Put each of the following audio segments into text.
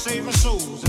saving souls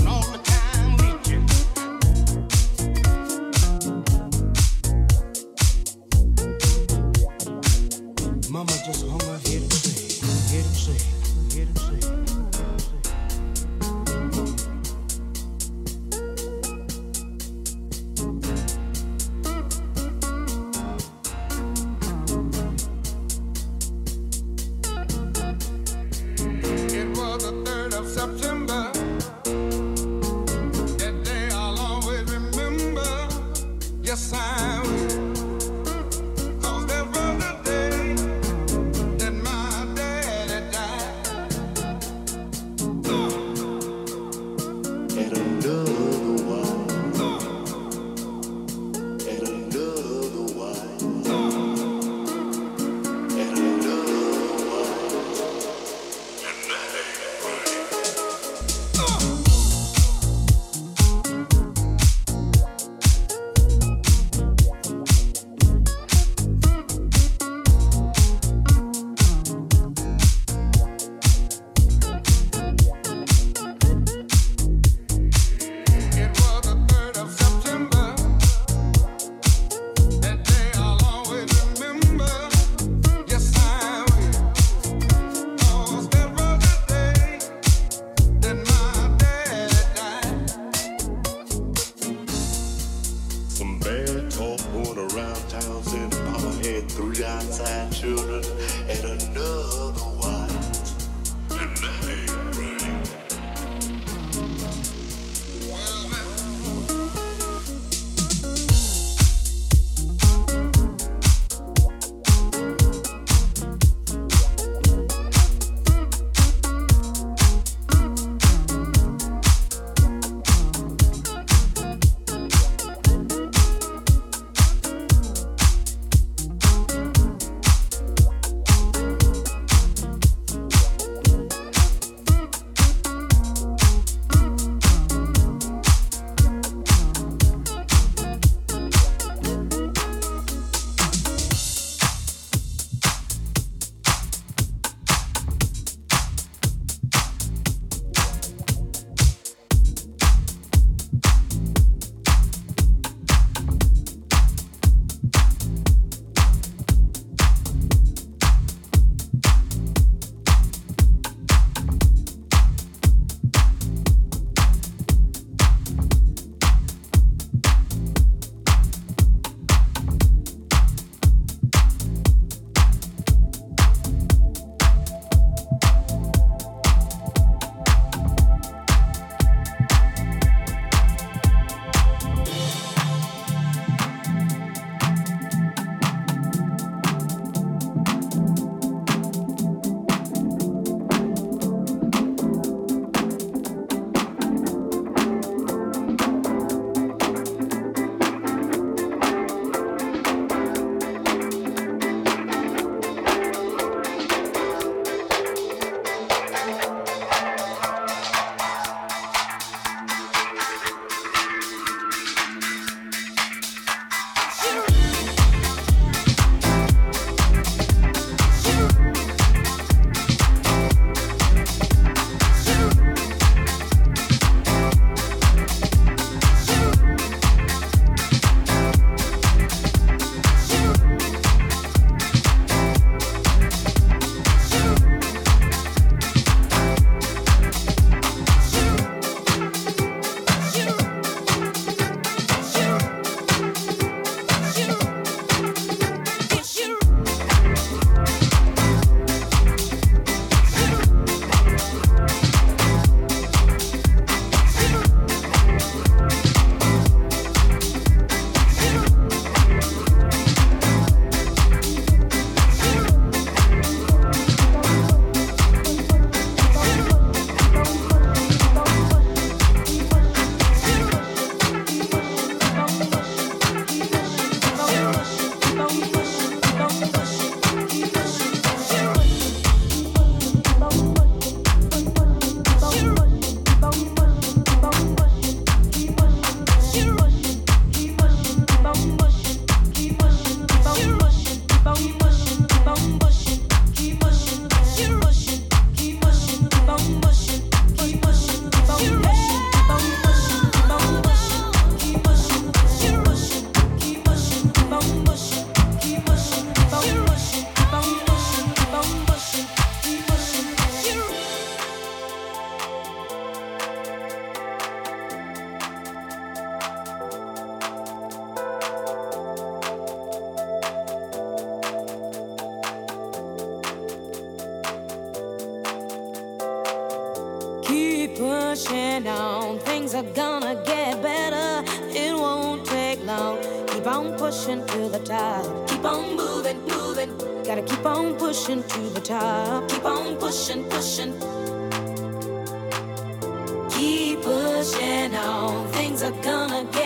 are gonna get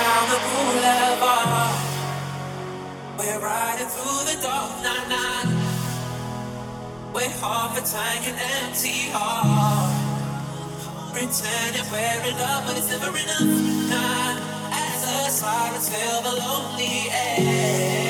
down the boulevard. We're riding through the dark night, night. We're half a tank and empty heart. Pretending we're in love, but it's never enough. Nah, as a silence fill the lonely air.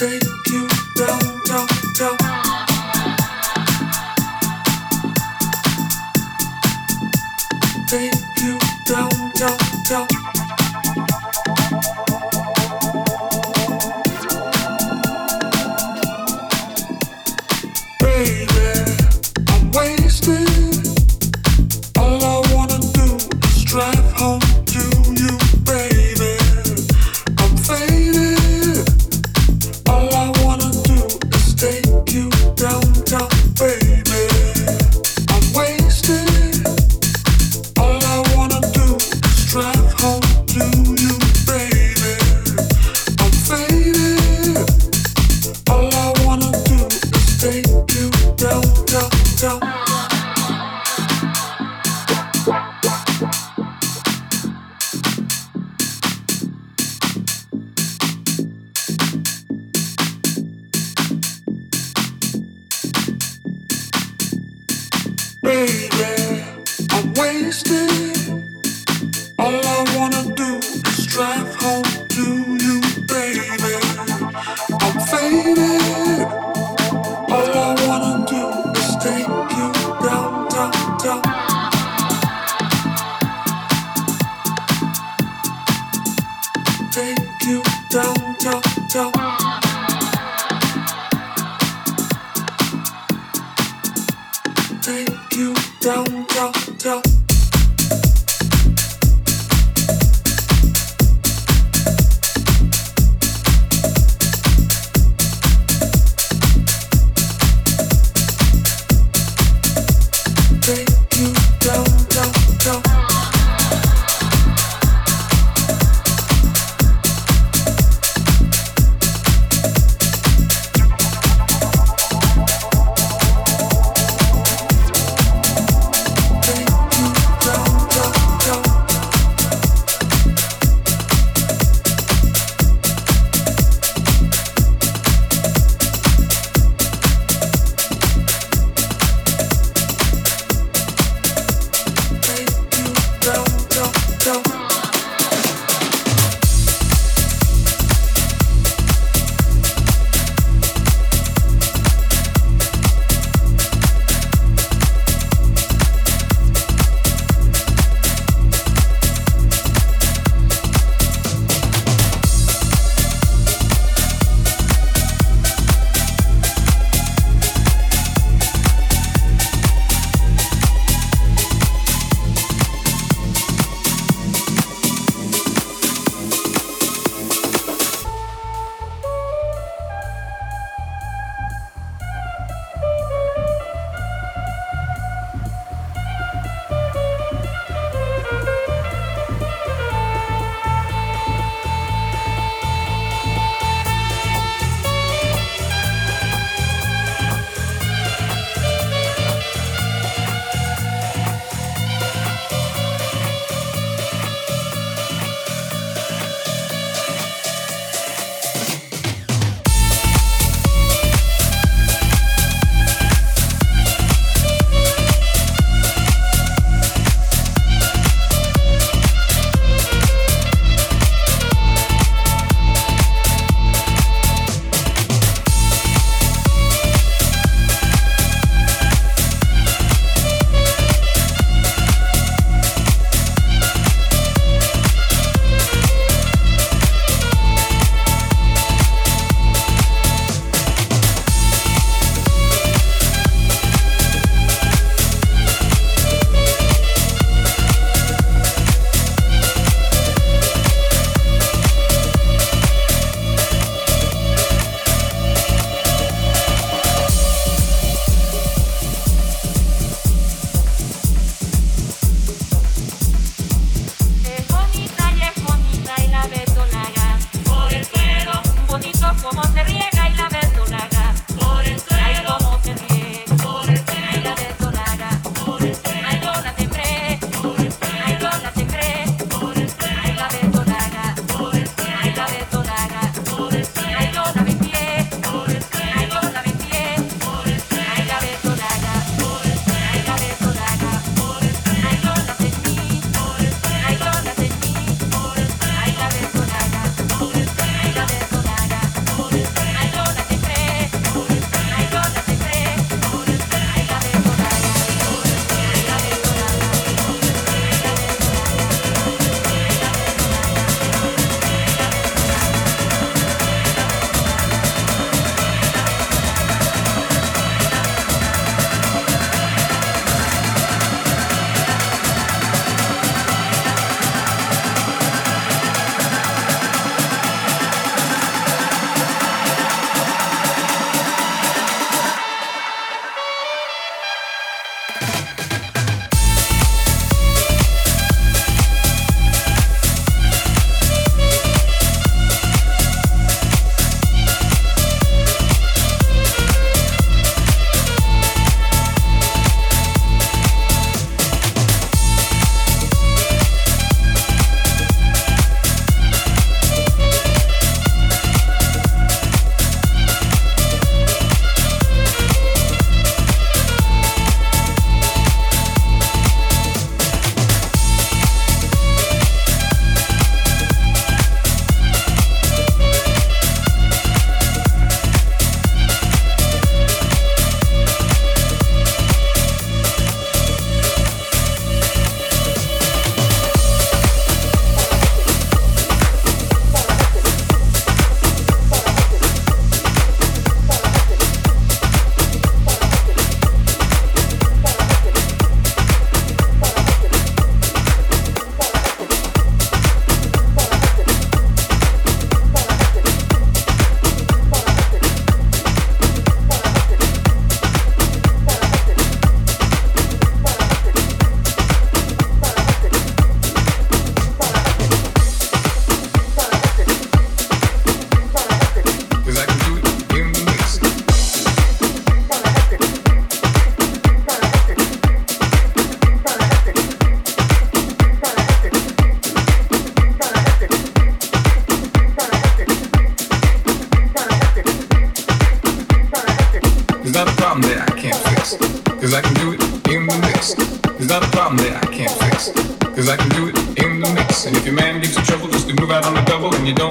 Take you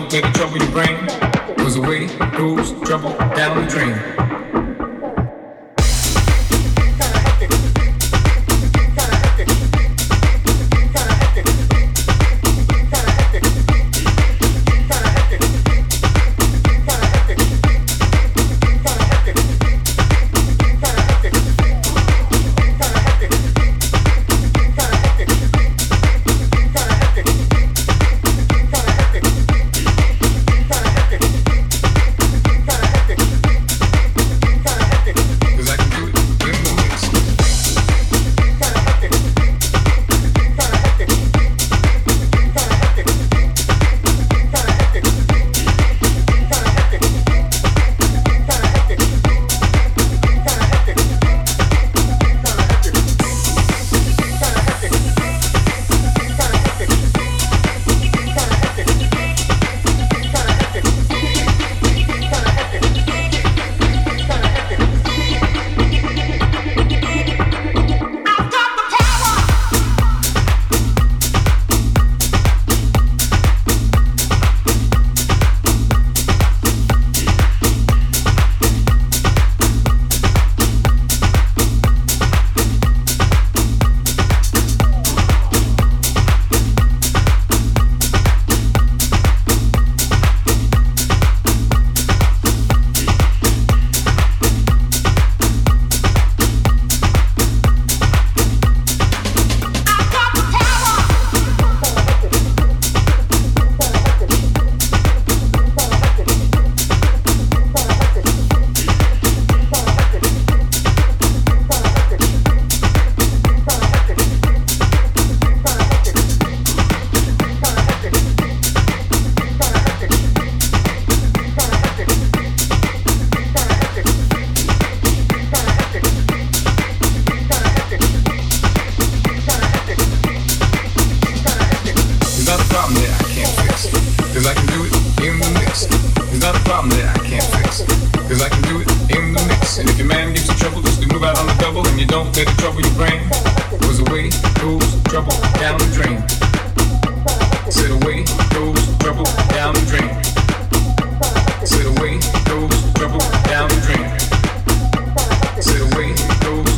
take the trouble you bring. train. Said away those rebel down the drain. Said away those rebel down the drain. Said away goes